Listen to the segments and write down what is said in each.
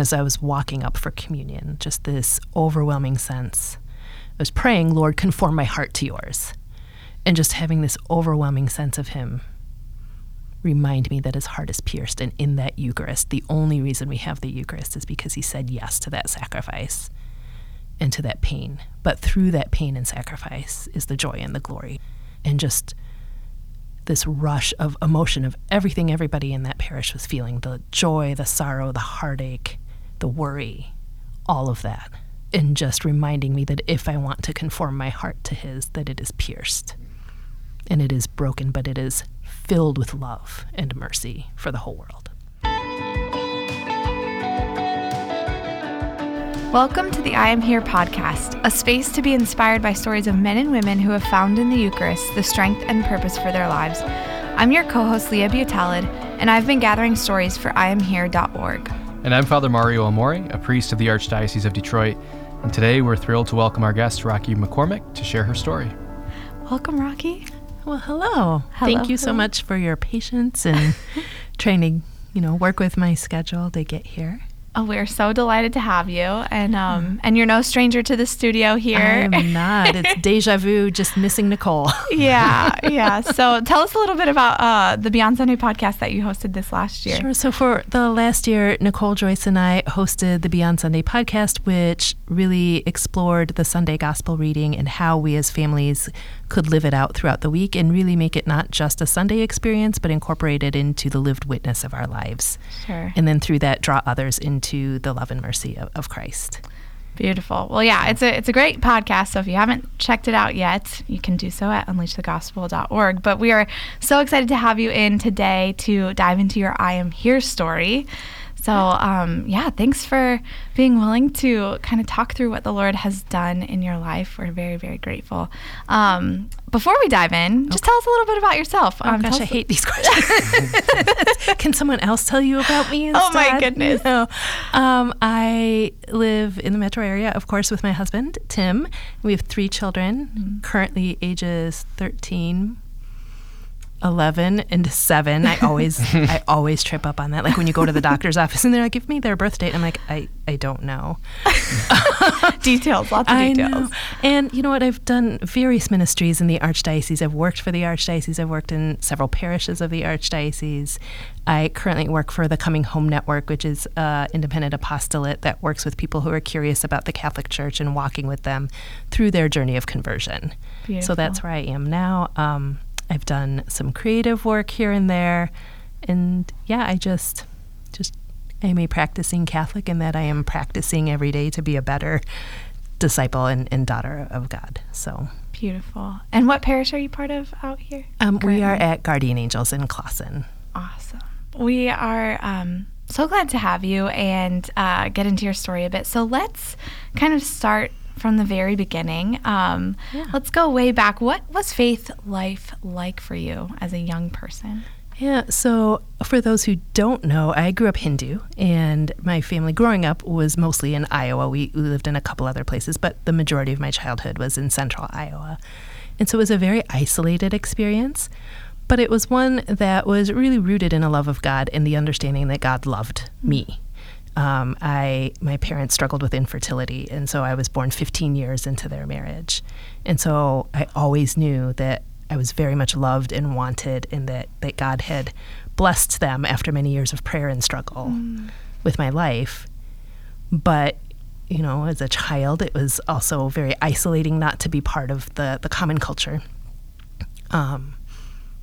as I was walking up for communion, just this overwhelming sense. I was praying, Lord, conform my heart to yours. And just having this overwhelming sense of Him remind me that His heart is pierced. And in that Eucharist, the only reason we have the Eucharist is because He said yes to that sacrifice and to that pain. But through that pain and sacrifice is the joy and the glory. And just this rush of emotion of everything everybody in that parish was feeling the joy, the sorrow, the heartache, the worry, all of that. And just reminding me that if I want to conform my heart to His, that it is pierced and it is broken, but it is filled with love and mercy for the whole world. Welcome to the I Am Here podcast, a space to be inspired by stories of men and women who have found in the Eucharist the strength and purpose for their lives. I'm your co host, Leah Butalid, and I've been gathering stories for IamHere.org. And I'm Father Mario Amore, a priest of the Archdiocese of Detroit. And today we're thrilled to welcome our guest, Rakhi McCormick, to share her story. Welcome, Rakhi. Well, hello. Hello, Thank you so much for your patience and trying to, you know, work with my schedule to get here. Oh, we're so delighted to have you, and um, and you're no stranger to the studio here. I am not. It's deja vu, just missing Nicole. yeah, yeah. So tell us a little bit about uh, the Beyond Sunday podcast that you hosted this last year. Sure. So for the last year, Nicole Joyce and I hosted the Beyond Sunday podcast, which really explored the Sunday gospel reading and how we as families could live it out throughout the week and really make it not just a Sunday experience, but incorporate it into the lived witness of our lives. Sure. And then through that, draw others into the love and mercy of, of Christ. Beautiful. Well, yeah, it's a it's a great podcast. So if you haven't checked it out yet, you can do so at unleashthegospel.org. But we are so excited to have you in today to dive into your I am here story. So um, yeah, thanks for being willing to kind of talk through what the Lord has done in your life. We're very very grateful. Um, before we dive in, just tell us a little bit about yourself. Oh Um, gosh, I hate these questions. Can someone else tell you about me instead? Oh, my goodness. No. Um, I live in the metro area, of course, with my husband Tim. We have three children, Mm-hmm. currently ages thirteen. 11 and 7 i always i always trip up on that like when you go to the doctor's office and they're like give me their birth date i'm like i i don't know details, lots of details. And you know what? I've done various ministries in the Archdiocese. I've worked for the Archdiocese. I've worked in several parishes of the Archdiocese. I currently work for the Coming Home Network, which is an independent apostolate that works with people who are curious about the Catholic Church and walking with them through their journey of conversion. So that's where I am now. Um, I've done some creative work here and there, and yeah, I just just I'm a practicing Catholic in that I am practicing every day to be a better disciple and, and daughter of God. So Beautiful. And what parish are you part of out here? um, we are at Guardian Angels in Clawson. Awesome. We are um, so glad to have you and uh, get into your story a bit. So let's kind of start from the very beginning. Um, Yeah. Let's go way back. What was faith life like for you as a young person? Yeah, so for those who don't know, I grew up Hindu, and my family growing up was mostly in Iowa. We, we lived in a couple other places, but the majority of my childhood was in central Iowa. And so it was a very isolated experience, but it was one that was really rooted in a love of God and the understanding that God loved me. Um, I my parents struggled with infertility, and so I was born 15 years into their marriage, and so I always knew that I was very much loved and wanted, and that that God had blessed them after many years of prayer and struggle with my life. But you know, as a child, it was also very isolating not to be part of the the common culture. Um,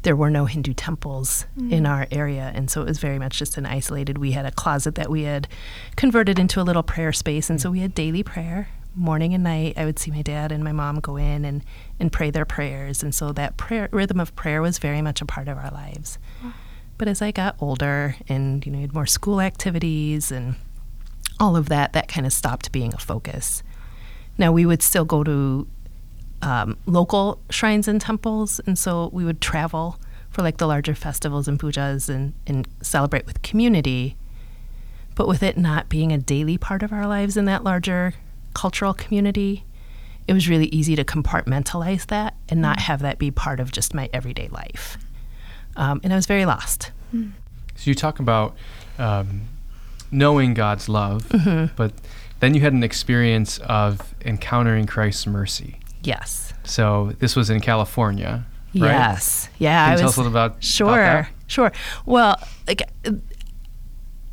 there were no Hindu temples in mm. our area, and so it was very much just an isolated. We had a closet that we had converted into a little prayer space, and so we had daily prayer, morning and night. I would see my dad and my mom go in and and pray their prayers, and so that prayer rhythm of prayer was very much a part of our lives. But as I got older, and you know, had more school activities and all of that, that kind of stopped being a focus. Now we would still go to um, local shrines and temples, and so we would travel for like the larger festivals and pujas and, and celebrate with community. But with it not being a daily part of our lives in that larger cultural community, it was really easy to compartmentalize that and not have that be part of just my everyday life. Um, and I was very lost. So you talk about um, knowing God's love, Mm-hmm. but then you had an experience of encountering Christ's mercy. Yes. So this was in California, right? Yes. Yeah. Can I tell was, us a little about Sure. about? Sure. Well, like uh,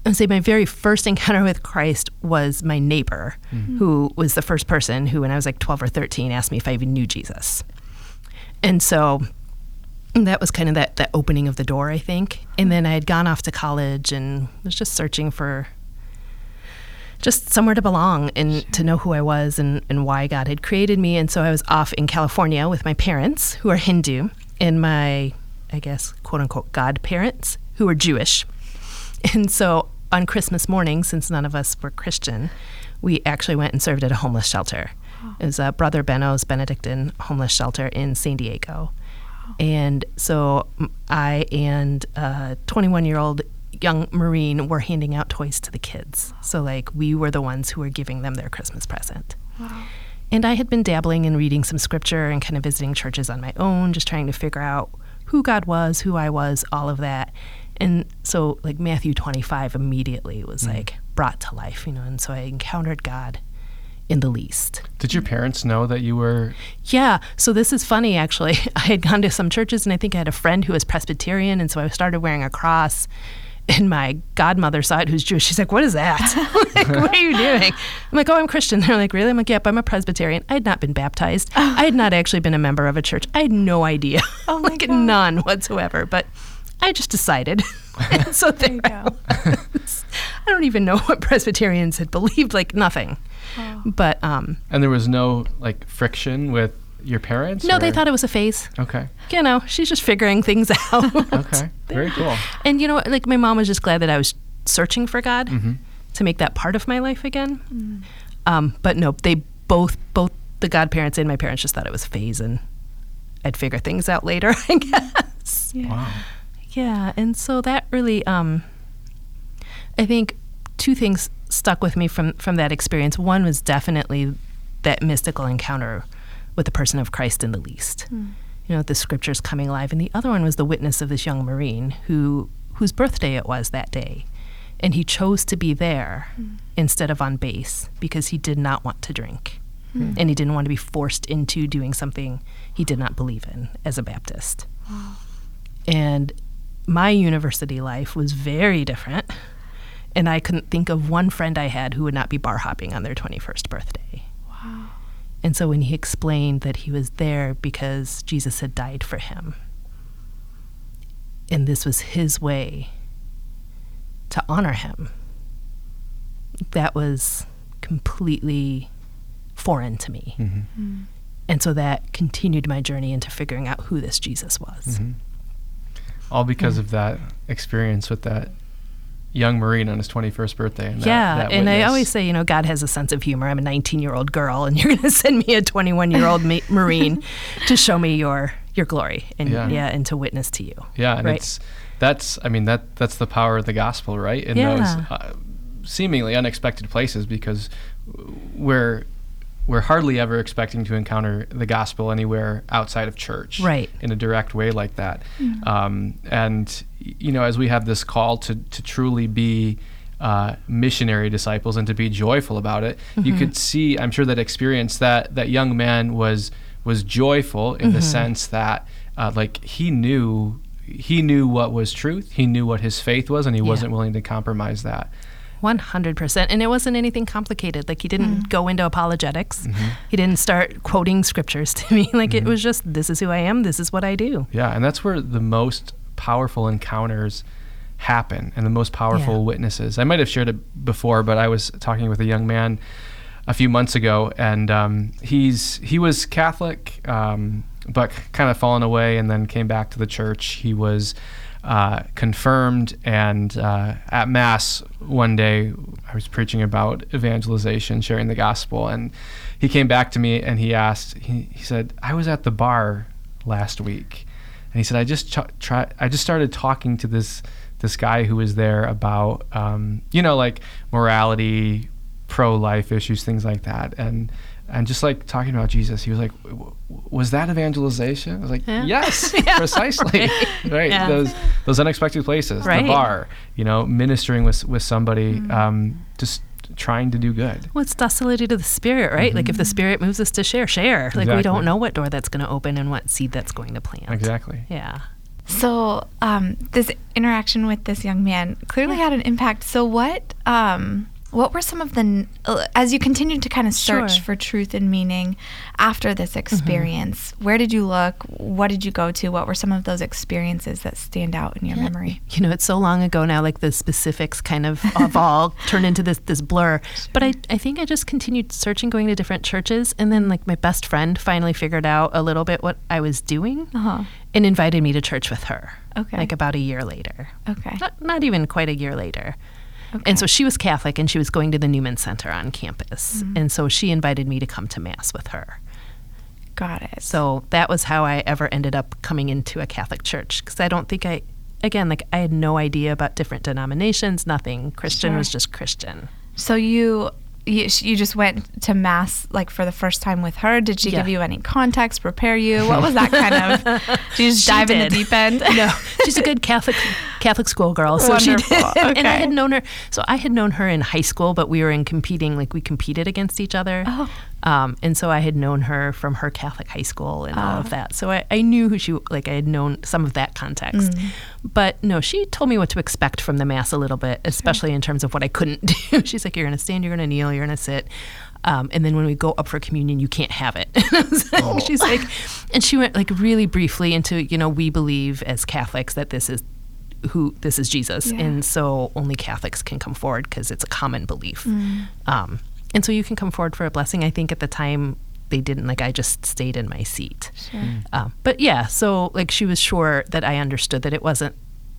I'd say my very first encounter with Christ was my neighbor, Mm-hmm. who was the first person who, when I was like 12 or 13, asked me if I even knew Jesus. And so that was kind of that, that opening of the door, I think. And then I had gone off to college and was just searching for just somewhere to belong and to know who I was and, and why God had created me. And so I was off in California with my parents, who are Hindu, and my, I guess, quote unquote, godparents, who are Jewish. And so on Christmas morning, since none of us were Christian, we actually went and served at a homeless shelter. It was a Brother Benno's Benedictine homeless shelter in San Diego. And so I and uh, a 21 year old young Marine were handing out toys to the kids. So, like, we were the ones who were giving them their Christmas present. And I had been dabbling in reading some scripture and kind of visiting churches on my own, just trying to figure out who God was, who I was, all of that. And so, like, Matthew 25 immediately was mm. like brought to life, you know, and so I encountered God in the least. Did your parents know that you were? Yeah. So this is funny, actually. I had gone to some churches, and I think I had a friend who was Presbyterian, and so I started wearing a cross. And my godmother saw it, who's Jewish. She's like, "What is that? like, what are you doing?" I'm like, "Oh, I'm Christian." They're like, "Really?" I'm like, "Yep, I'm a Presbyterian." I had not been baptized. I had not actually been a member of a church. I had no idea, Oh my like God. none whatsoever. But I just decided. And so there, you I go. was. I don't even know what Presbyterians had believed. Like nothing. Oh. But um, And there was no like friction with your parents. no, they thought it was a phase. Okay. you know, she's just figuring things out. Okay. Very cool. and you know, like my mom was just glad that I was searching for God Mhm. to make that part of my life again. Um, but no, they both, both the godparents and my parents just thought it was a phase, and I'd figure things out later, I guess. Yeah. Wow. Yeah, and so that really, um, I think, two things stuck with me from from that experience. One was definitely that mystical encounter with the person of Christ in the least. Hmm. You know, the scriptures coming alive, and the other one was the witness of this young marine who whose birthday it was that day, and he chose to be there hmm. instead of on base because he did not want to drink. Hmm. And he didn't want to be forced into doing something he did not believe in as a Baptist. And my university life was very different. And I couldn't think of one friend I had who would not be bar hopping on their 21st birthday. Wow. And so when he explained that he was there because Jesus had died for him, and this was his way to honor him, that was completely foreign to me. Mhm. And so that continued my journey into figuring out who this Jesus was. Mhm. All because of that experience with that young Marine on his 21st birthday. And that- yeah, that and I always say, you know, God has a sense of humor. I'm a 19 year old girl, and you're going to send me a 21 year old ma- Marine to show me your your glory and Yeah. yeah. and to witness to you. Yeah, and Right. it's that's I mean that that's the power of the gospel, right? In Yeah. those uh, seemingly unexpected places because we're we're hardly ever expecting to encounter the gospel anywhere outside of church, Right. In a direct way like that, um, and you know, as we have this call to to truly be uh, missionary disciples and to be joyful about it, you could see. I'm sure that experience that that young man was was joyful in the sense that uh, like he knew he knew what was truth, he knew what his faith was, and he Yeah. wasn't willing to compromise that. 100%. And it wasn't anything complicated. Like, he didn't go into apologetics, Mm-hmm. he didn't start quoting scriptures to me. Like, it was just, this is who I am, this is what I do. Yeah, and that's where the most powerful encounters happen and the most powerful Yeah. witnesses. I might have shared it before, but I was talking with a young man a few months ago, and um, he's he was Catholic, um, but kind of fallen away, and then came back to the church. He was uh, confirmed, and uh, at mass one day, I was preaching about evangelization, sharing the gospel, and he came back to me and he asked, he, he said, "I was at the bar last week." and he said, "I just ch- try. I just started talking to this this guy who was there about, um, you know, like morality, pro-life issues, things like that, and and just like talking about Jesus, he was like, "W- w- "Was that evangelization?" I was like, Yeah. "Yes, Yeah, precisely." right. right, Yeah. those those unexpected places, Right. the bar, you know, ministering with with somebody, Mm. um, just trying to do good. Well, it's docility to the spirit, right? Like if the spirit moves us to share, share. Like we don't know what door that's going to open and what seed that's going to plant. Exactly. Yeah. So, um, this interaction with this young man clearly had an impact. So, what um, what were some of the uh, as you continued to kind of search Sure. for truth and meaning after this experience? Where did you look? What did you go to? What were some of those experiences that stand out in your memory? You know, it's so long ago now, like the specifics kind of of all turn into this this blur. But I, I think I just continued searching, going to different churches, and then like my best friend finally figured out a little bit what I was doing Uh-huh. and invited me to church with her. Okay. Like about a year later. Okay. Not, not even quite a year later. Okay. And so she was Catholic and she was going to the Newman Center on campus. Mm-hmm. And so she invited me to come to Mass with her. Got it. So that was how I ever ended up coming into a Catholic church because I don't think I, again, like I had no idea about different denominations, nothing. Christian Sure. was just Christian. So you you, you just went to mass like for the first time with her. Did she give you any context, prepare you? What was that kind of? Did you just She dive in the deep end? no, she's a good Catholic Catholic schoolgirl. So she Wonderful. did, and I had known her. So I had known her in high school, but we were in competing. Like we competed against each other. Oh. Um, and so I had known her from her Catholic high school and all Oh. of that. So I, I knew who she like. I had known some of that context. Mm. But no, she told me what to expect from the mass a little bit, especially in terms of what I couldn't do. She's like, "You're going to stand. You're going to kneel. You're going to sit." Um, and then when we go up for communion, you can't have it. And I was like- She's like, and she went like really briefly into, you know, we believe as Catholics that this is who this is Jesus, Yeah. and so only Catholics can come forward because it's a common belief. Um, and so you can come forward for a blessing. I think at the time they didn't. Like I just stayed in my seat. Sure. Um, but yeah, so like she was sure that I understood that it wasn't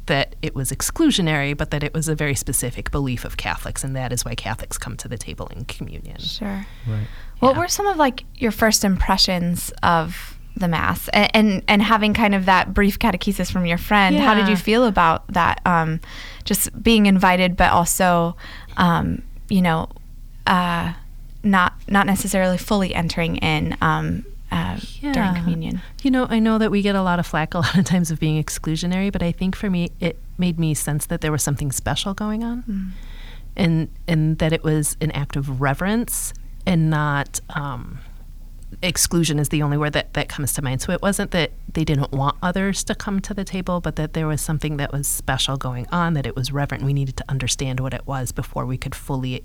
that it was exclusionary, but that it was a very specific belief of Catholics, and that is why Catholics come to the table in communion. Sure. Right. What Yeah. were some of like your first impressions of the mass and, and and having kind of that brief catechesis from your friend? Yeah. How did you feel about that? Um, just being invited, but also, um, you know, uh, not not necessarily fully entering in um, uh, during communion. You know, I know that we get a lot of flack a lot of times of being exclusionary, but I think for me, it made me sense that there was something special going on, and and that it was an act of reverence and not um, exclusion is the only word that that comes to mind. So it wasn't that they didn't want others to come to the table, but that there was something that was special going on. That it was reverent. We needed to understand what it was before we could fully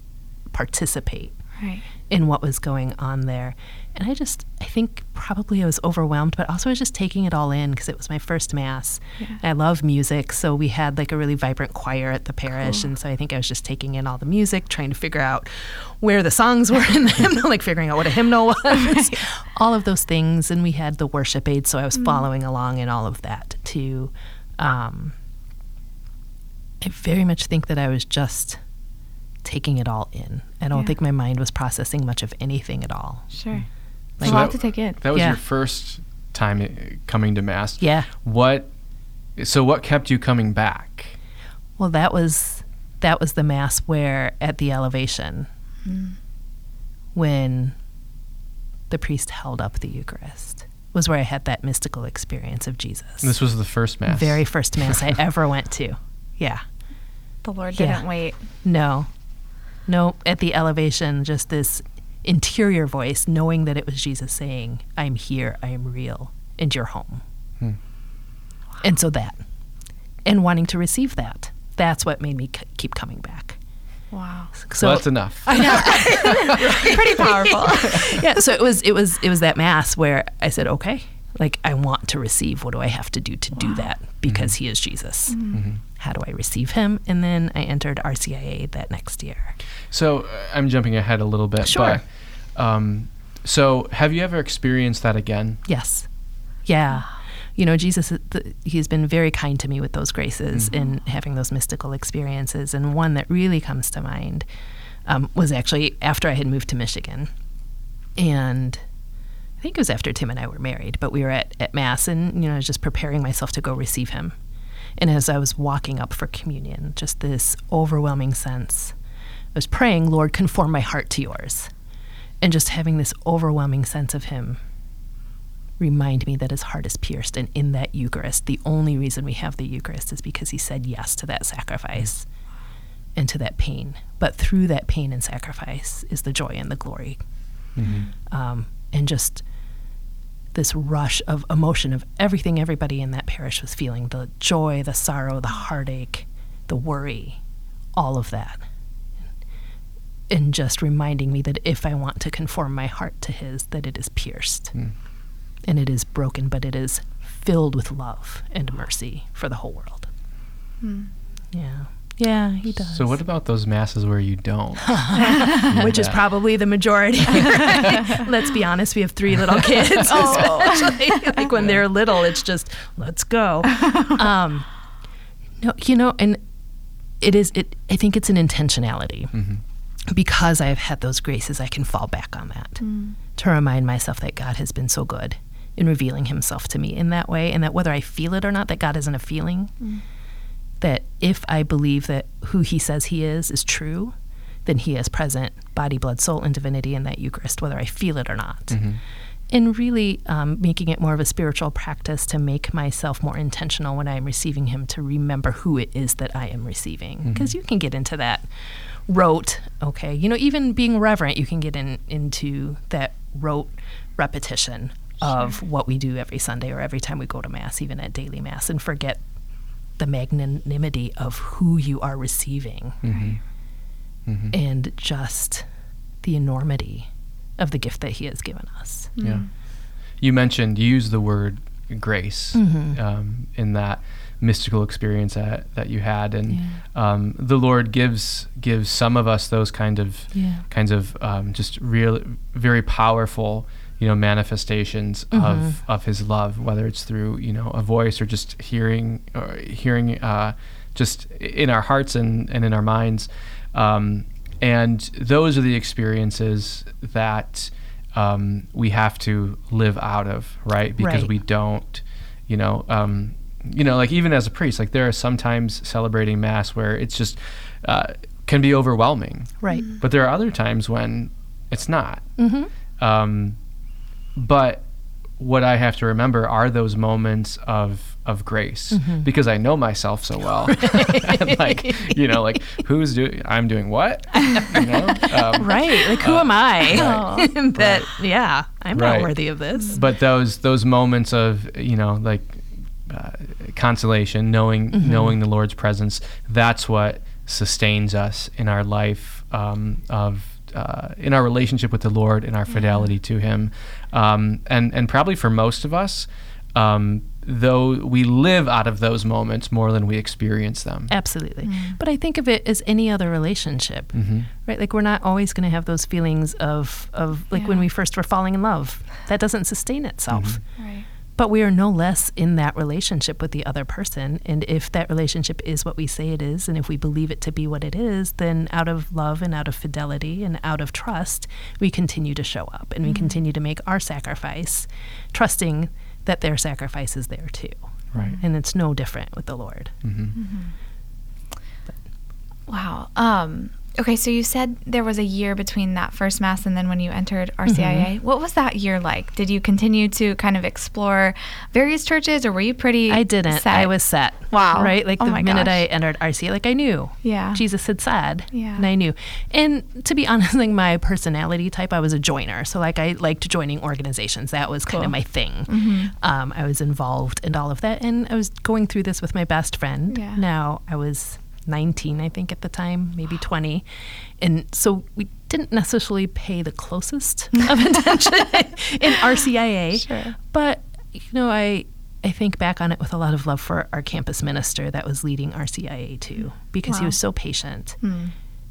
participate Right. in what was going on there. And I just, I think probably I was overwhelmed, but also I was just taking it all in because it was my first mass. Yeah. I love music, so we had like a really vibrant choir at the parish, Cool. and so I think I was just taking in all the music, trying to figure out where the songs were in the hymnal, like figuring out what a hymnal was, all of those things. And we had the worship aid, so I was following along in all of that too. Um, I very much think that I was just taking it all in. I don't Yeah. think my mind was processing much of anything at all. Sure. Mm. Like- a lot that- to take in. That was Yeah. your first time eh, coming to mass. Yeah. What? So what kept you coming back? Well, that was that was the mass where at the elevation mm. when the priest held up the Eucharist was where I had that mystical experience of Jesus. This was the first mass. very first mass I ever went to. Yeah. The Lord Yeah. didn't wait. No. No, at the elevation, just this interior voice, knowing that it was Jesus saying, I'm here, I am real, and you're home. Hmm. And so that, and wanting to receive that, that's what made me c- keep coming back. Wow. So well, that's enough. Pretty powerful. yeah, so it was it was it was that mass where I said, okay, like I want to receive. What do I have to do to do that? Because he is Jesus. Mm-hmm. How do I receive him? And then I entered RCIA that next year. So uh, I'm jumping ahead a little bit. Sure. But, um, so have you ever experienced that again? Yes. Yeah. You know, Jesus, th- he's been very kind to me with those graces and having those mystical experiences. And one that really comes to mind um, was actually after I had moved to Michigan. And I think it was after Tim and I were married, but we were at, at Mass and, you know, I was just preparing myself to go receive him. And as I was walking up for communion, just this overwhelming sense I was praying, Lord, conform my heart to yours. And just having this overwhelming sense of Him remind me that His heart is pierced. And in that Eucharist, the only reason we have the Eucharist is because He said yes to that sacrifice and to that pain. But through that pain and sacrifice is the joy and the glory. Mm-hmm. Um, and just this rush of emotion of everything everybody in that parish was feeling the joy, the sorrow, the heartache, the worry, all of that. And just reminding me that if I want to conform my heart to His, that it is pierced Mm. and it is broken, but it is filled with love and mercy for the whole world. Hmm. Yeah. Yeah, He does. So what about those masses where you don't? Which is probably the majority. right? Let's be honest, we have three little kids, especially. like when they're little, it's just, let's go. Um, no, you know, and it is, it. I think it's an intentionality. Mhm. Because I have had those graces, I can fall back on that to remind myself that God has been so good in revealing himself to me in that way, and that whether I feel it or not, that God isn't a feeling. That if I believe that who he says he is is true, then he is present, body, blood, soul, and divinity in that Eucharist, whether I feel it or not. Mhm. And really um, making it more of a spiritual practice to make myself more intentional when I'm receiving him to remember who it is that I am receiving. Because you can get into that rote, okay? You know, even being reverent, you can get in into that rote repetition of what we do every Sunday or every time we go to Mass, even at daily Mass, and forget the magnanimity of who you are receiving Mhm. Mhm. and just the enormity of the gift that he has given us. Yeah. You mentioned you used the word grace Mhm. um, in that mystical experience that, that you had, and Yeah. um, the Lord gives gives some of us those kind of Yeah. kinds of um, just real, very powerful, you know, manifestations Mm-hmm. of of His love, whether it's through you know a voice or just hearing or hearing uh, just in our hearts and, and in our minds. Um, and those are the experiences that um, we have to live out of, right? Because Right. we don't, you know, um, you know, like even as a priest, like there are sometimes celebrating mass where it's just uh, can be overwhelming, Right. but there are other times when it's not. Mm-hmm. But what I have to remember are those moments of of grace Mm-hmm. because I know myself so well. and like you know, like who's doing? I'm doing what? You know? Um, Right. Like, who am I? Oh. that, yeah, I'm Right. not worthy of this. But those those moments of you know like uh, consolation, knowing Mm-hmm. knowing the Lord's presence, that's what sustains us in our life um, of. Uh, in our relationship with the Lord, in our fidelity to Him, um, and and probably for most of us, um, though we live out of those moments more than we experience them. Absolutely. But I think of it as any other relationship, hmm right? Like, we're not always going to have those feelings of, of like when we first were falling in love. That doesn't sustain itself. Right. But we are no less in that relationship with the other person. And if that relationship is what we say it is, and if we believe it to be what it is, then out of love and out of fidelity and out of trust, we continue to show up and we continue to make our sacrifice, trusting that their sacrifice is there too. Right. And it's no different with the Lord. hmm Wow. Um, okay, so you said there was a year between that first mass and then when you entered RCIA. What was that year like? Did you continue to kind of explore various churches, or were you pretty? I didn't. set? I was set. Wow. Right? Like Oh the minute gosh. I entered RCIA, like I knew. Yeah. Jesus had said. Yeah. And I knew. And to be honest, like my personality type, I was a joiner. So like I liked joining organizations. That was kind Cool. of my thing. Mm-hmm. Um, I was involved in all of that. And I was going through this with my best friend. Yeah. Now I was 19, I think, at the time, maybe 20. And so we didn't necessarily pay the closest of attention in RCIA. Sure. But, you know, I. I think back on it with a lot of love for our campus minister that was leading RCIA too, because he was so patient Hmm.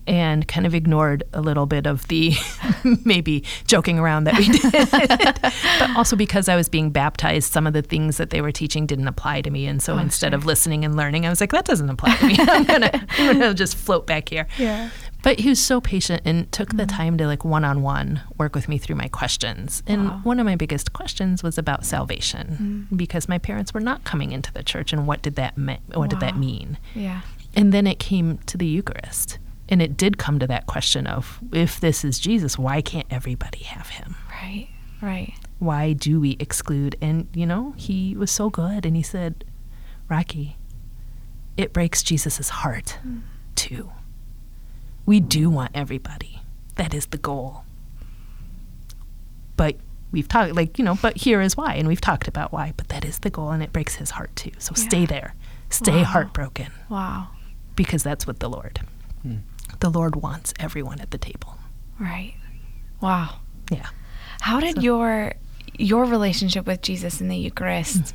And kind of ignored a little bit of the maybe joking around that we did. but also because I was being baptized, some of the things that they were teaching didn't apply to me. And so Oh, instead sure. of listening and learning, I was like, that doesn't apply to me. I'm going to just float back here. Yeah. But he was so patient and took the mm-hmm. time to like one on one work with me through my questions. And Wow. one of my biggest questions was about salvation mm. because my parents were not coming into the church and what did that me- what did that mean? Yeah. And then it came to the Eucharist. And it did come to that question of if this is Jesus, why can't everybody have him? Right. Right. Why do we exclude? And, you know, he was so good. And he said, Rakhi, it breaks Jesus' heart hmm. too. We do want everybody. That is the goal. But we've talked, like, you know, but here is why. And we've talked about why. But that is the goal. And it breaks his heart too. So stay there. Stay Wow. heartbroken Wow. because that's what the Lord. Hmm. The Lord wants everyone at the table. Right. Wow. Yeah. How did your your relationship with Jesus in the Eucharist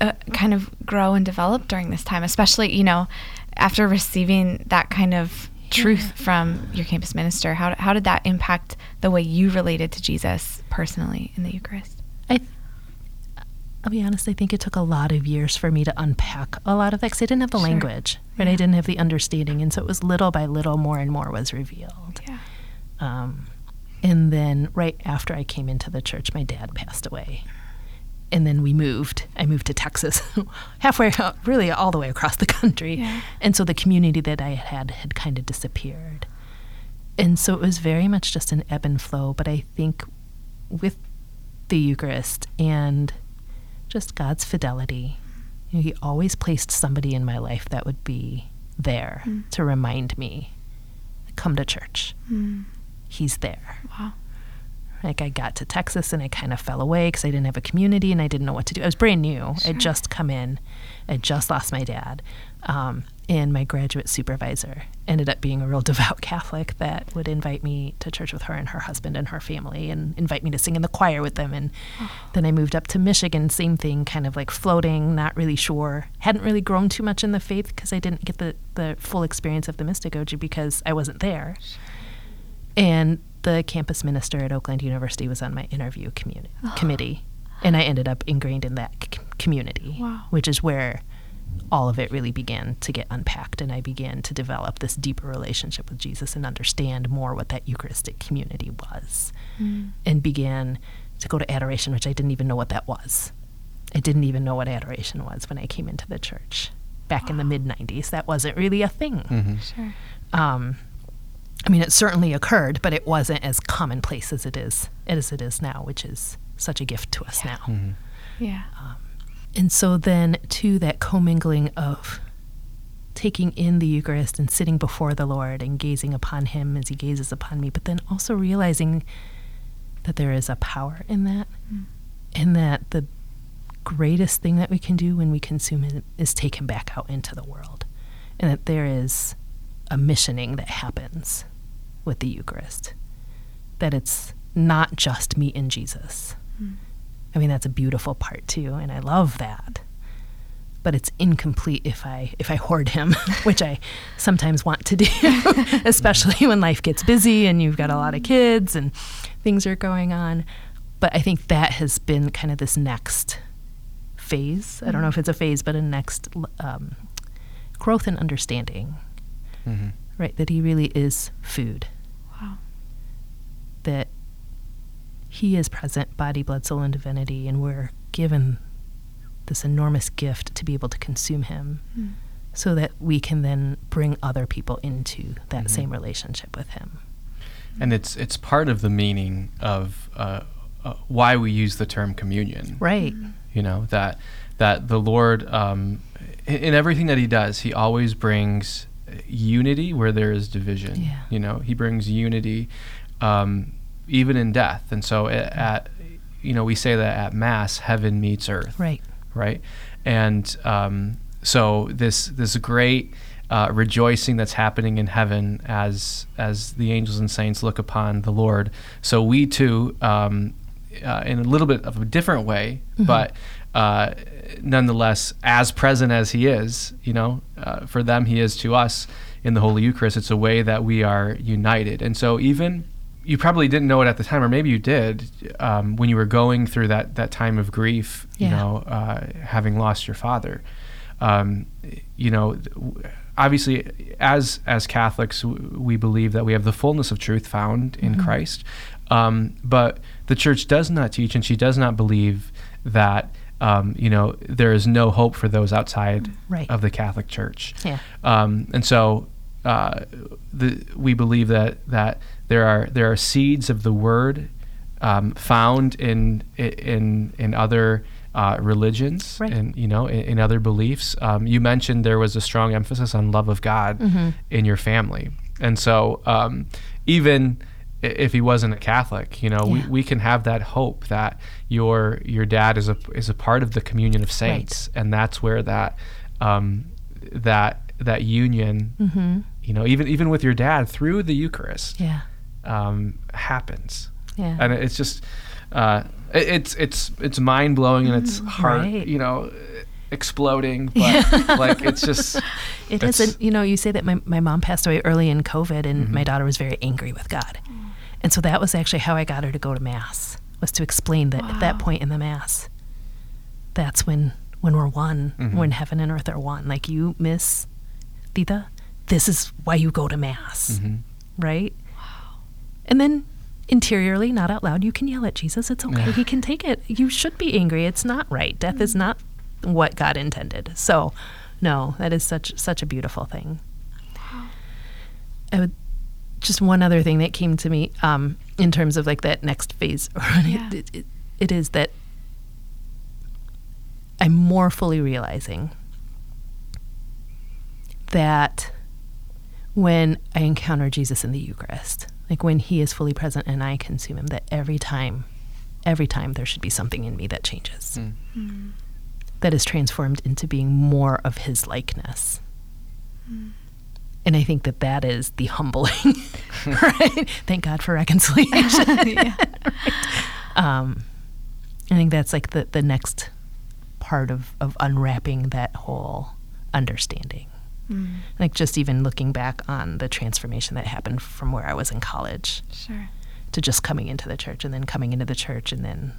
uh, kind of grow and develop during this time, especially you know after receiving that kind of truth from your campus minister? How how did that impact the way you related to Jesus personally in the Eucharist? I, I'll be honest. I think it took a lot of years for me to unpack a lot of that because I didn't have the Sure. language, right? I didn't have the understanding, and so it was little by little, more and more was revealed. Yeah. Um, and then right after I came into the church, my dad passed away, and then we moved. I moved to Texas, halfway, really all the way across the country, Yeah. and so the community that I had had kind of disappeared, and so it was very much just an ebb and flow. But I think with the Eucharist and just God's fidelity. You know, he always placed somebody in my life that would be there to remind me, come to church. Mm. He's there. Wow. Like I got to Texas and I kind of fell away because I didn't have a community and I didn't know what to do. I was brand new. I'd just come in. I'd just lost my dad. Um, and my graduate supervisor ended up being a real devout Catholic that would invite me to church with her and her husband and her family and invite me to sing in the choir with them. And oh. then I moved up to Michigan, same thing, kind of like floating, not really sure. Hadn't really grown too much in the faith because I didn't get the, the full experience of the mystagogy because I wasn't there. And the campus minister at Oakland University was on my interview communi- oh. committee. And I ended up ingrained in that c- community, Wow. which is where all of it really began to get unpacked. And I began to develop this deeper relationship with Jesus and understand more what that Eucharistic community was. Mm. And began to go to adoration, which I didn't even know what that was. I didn't even know what adoration was when I came into the church back in the mid 90s. That wasn't really a thing. Mm-hmm. Sure. Um, I mean, it certainly occurred, but it wasn't as commonplace as it is as it is now, which is such a gift to us now. Mm-hmm. Yeah. Um, And so then, to that commingling of taking in the Eucharist and sitting before the Lord and gazing upon Him as He gazes upon me, but then also realizing that there is a power in that, mm. and that the greatest thing that we can do when we consume Him is take Him back out into the world, and that there is a missioning that happens with the Eucharist, that it's not just me and Jesus. Mm. I mean, that's a beautiful part too, and I love that. But it's incomplete if I if I hoard him, which I sometimes want to do, especially when life gets busy and you've got a lot of kids and things are going on. But I think that has been kind of this next phase. I don't know if it's a phase, but a next um, growth and understanding, right? That he really is food. Wow. That he is present, body, blood, soul, and divinity, and we're given this enormous gift to be able to consume him so that we can then bring other people into that same relationship with him. and it's it's part of the meaning of uh, uh, why we use the term communion. Right. You know that that the Lord, um, in, in everything that He does, He always brings unity where there is division. Yeah. You know, He brings unity, um, even in death. And so at, at you know we say that at Mass, heaven meets earth Right. right? And um, so this this great uh, rejoicing that's happening in heaven as as the angels and saints look upon the Lord. So we too, um, uh, in a little bit of a different way, but uh, nonetheless as present as He is, you know, uh, for them He is to us in the Holy Eucharist. It's a way that we are united, and so even you probably didn't know it at the time, or maybe you did um, when you were going through that that time of grief. You know, uh, having lost your father. Um, you know, obviously, as as Catholics, we believe that we have the fullness of truth found in Christ. Um, but the Church does not teach, and she does not believe that. Um, you know, there is no hope for those outside Right. of the Catholic Church. Yeah. Um, and so, uh, the, we believe that that there are there are seeds of the word um, found in in in other uh, religions Right. and you know in, in other beliefs. Um, you mentioned there was a strong emphasis on love of God Mm-hmm. in your family, and so um, even if he wasn't a Catholic, you know, Yeah. we, we can have that hope that your your dad is a is a part of the communion of saints, and that's where that um, that that union, Mm-hmm. You know, even even with your dad through the Eucharist, Yeah. um, happens, Yeah. and it's just uh, it- it's it's it's mind blowing and it's heart, Mm, Right. you know, exploding, but like it's just It It's- isn't, you know, you say that my, my mom passed away early in COVID and Mm-hmm. my daughter was very angry with God. And so that was actually how I got her to go to Mass, was to explain that at that point in the Mass, that's when when we're one, Mhm. when heaven and earth are one. Like you, Miss Tita, this is why you go to Mass, Mhm. right? And then interiorly, not out loud, you can yell at Jesus. It's okay. He can take it. You should be angry. It's not right. Death is not what God intended. So, no, that is such such a beautiful thing. I would just one other thing that came to me um, in terms of like that next phase. Yeah. it, it, it is that I'm more fully realizing that when I encounter Jesus in the Eucharist, like when he is fully present and I consume him, that every time, every time there should be something in me that changes, Mm. that is transformed into being more of his likeness. And I think that that is the humbling, right? Thank God for reconciliation. yeah. um, I think that's like the, the next part of, of unwrapping that whole understanding. Mm, Like just even looking back on the transformation that happened from where I was in college sure. to just coming into the church and then coming into the church and then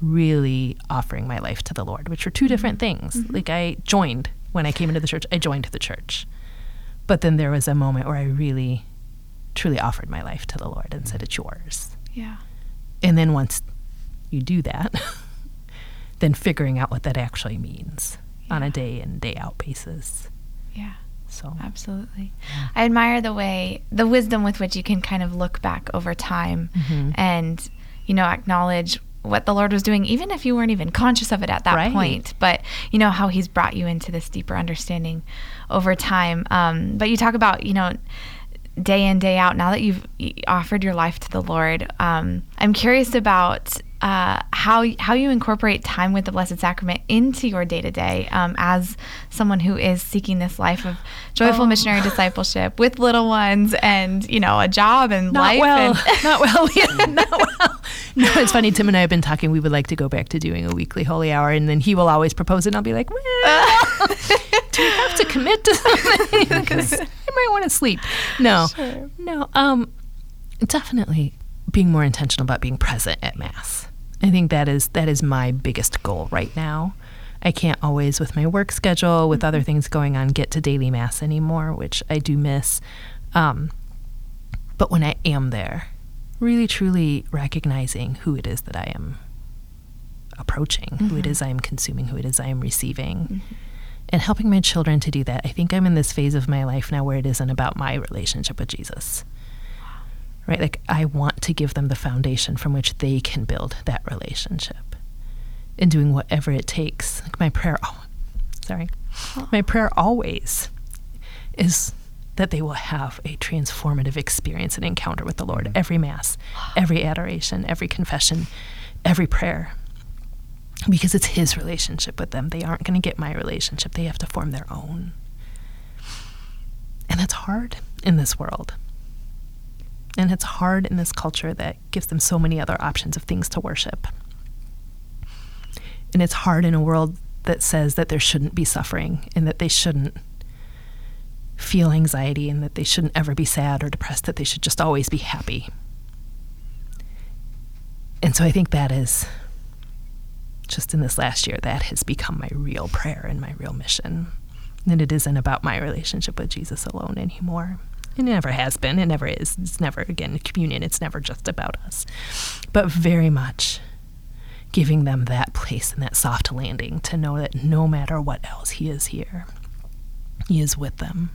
really offering my life to the Lord, which were two different things. Like I joined when I came into the church, I joined the church. But then there was a moment where I really, truly offered my life to the Lord and said, It's yours. Yeah. And then once you do that, then figuring out what that actually means on a day in, day out basis. Yeah. So, Absolutely. I admire the way, the wisdom with which you can kind of look back over time Mhm. and, you know, acknowledge what the Lord was doing, even if you weren't even conscious of it at that Right. point. But, you know, how He's brought you into this deeper understanding over time. Um, but you talk about, you know, day in, day out, now that you've offered your life to the Lord, um, I'm curious about uh, how how you incorporate time with the Blessed Sacrament into your day to day as someone who is seeking this life of joyful Oh. missionary discipleship with little ones and you know a job and not life. well, and not well, yeah, not well. No, it's funny. Tim and I have been talking. We would like to go back to doing a weekly holy hour, and then he will always propose it, and I'll be like, well, do you have to commit to something? Because I might want to sleep. No, Sure. no. Um, definitely being more intentional about being present at mass. I think that is that is my biggest goal right now. I can't always, with my work schedule, with other mm-hmm. things going on, get to daily mass anymore, which I do miss. Um, but when I am there, really truly recognizing who it is that I am approaching, who it mm-hmm. is I am consuming, who it is I am receiving, mm-hmm. and helping my children to do that. I think I'm in this phase of my life now where it isn't about my relationship with Jesus. Right? Like, I want to give them the foundation from which they can build that relationship and doing whatever it takes. Like, my prayer, oh, sorry. My prayer always is that they will have a transformative experience and encounter with the Lord mm-hmm. every Mass, every adoration, every confession, every prayer. Because it's His relationship with them. They aren't going to get my relationship, they have to form their own. And that's hard in this world. And it's hard in this culture that gives them so many other options of things to worship. And it's hard in a world that says that there shouldn't be suffering and that they shouldn't feel anxiety and that they shouldn't ever be sad or depressed, that they should just always be happy. And so I think that is just in this last year, that has become my real prayer and my real mission. And it isn't about my relationship with Jesus alone anymore. It never has been. It never is. It's never, again, communion. It's never just about us. But very much giving them that place and that soft landing to know that no matter what else, He is here. He is with them.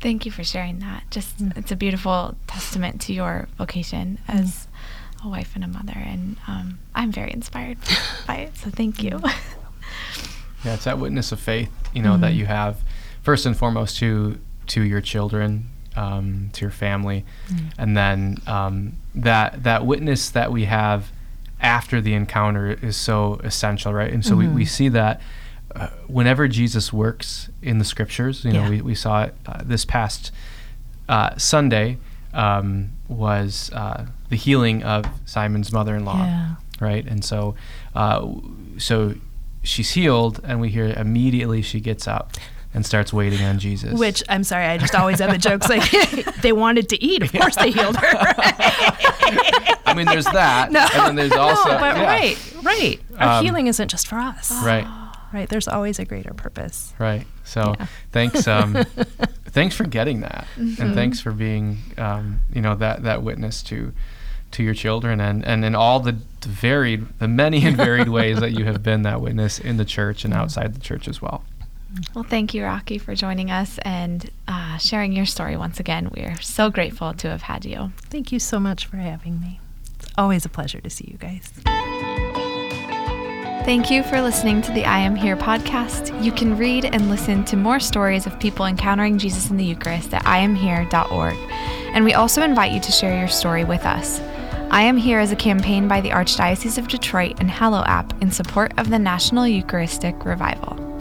Thank you for sharing that. Just mm. it's a beautiful testament to your vocation as mm. a wife and a mother, and um, I'm very inspired by it. So thank you. Mm. Yeah, it's that witness of faith, you know, that mm-hmm. you have first and foremost to to your children, um, to your family, and then um, that that witness that we have after the encounter is so essential, right? And so we, we see that uh, whenever Jesus works in the scriptures, you know, Yeah. we, we saw it uh, this past uh, Sunday um, was uh, the healing of Simon's mother-in-law Yeah. right? And so, uh, so she's healed, and we hear immediately she gets up and starts waiting on Jesus. Which I'm sorry, I just always have the jokes like they wanted to eat. Of course, they healed her. I mean, there's that, no, and then there's also no, but yeah, right, right. Our Um, healing isn't just for us, right, right? There's always a greater purpose. right. So Yeah. thanks, um, thanks for getting that, Mm-hmm. and thanks for being, um, you know, that that witness to to your children and and in all the the varied the many and varied ways that you have been that witness in the church and outside the church as well well, thank you, Rakhi, for joining us and uh, sharing your story once again. We are so grateful to have had you. Thank you so much for having me. It's always a pleasure to see you guys. Thank you for listening to the I Am Here podcast. You can read and listen to more stories of people encountering Jesus in the Eucharist at iamhere.org. And we also invite you to share your story with us. I Am Here is a campaign by the Archdiocese of Detroit and Hallow app in support of the National Eucharistic Revival.